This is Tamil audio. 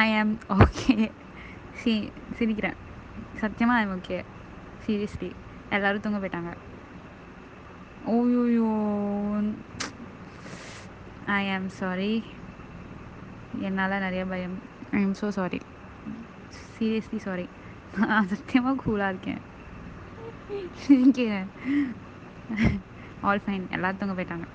ஐ ஆம் ஓகே சி சிரிக்கிறேன். சத்தியமாக ஐ ஓகே சீரியஸ்லி எல்லோரும் தூங்க போயிட்டாங்க. ஓயோயோ ஐ ஆம் சாரி என்னால் நிறைய பயம். ஐ am so sorry seriously sorry நான் சத்தியமாக கூலாக இருக்கேன். சிரிக்கிறேன். ஆல் ஃபைன் எல்லோரும் தூங்க போயிட்டாங்க.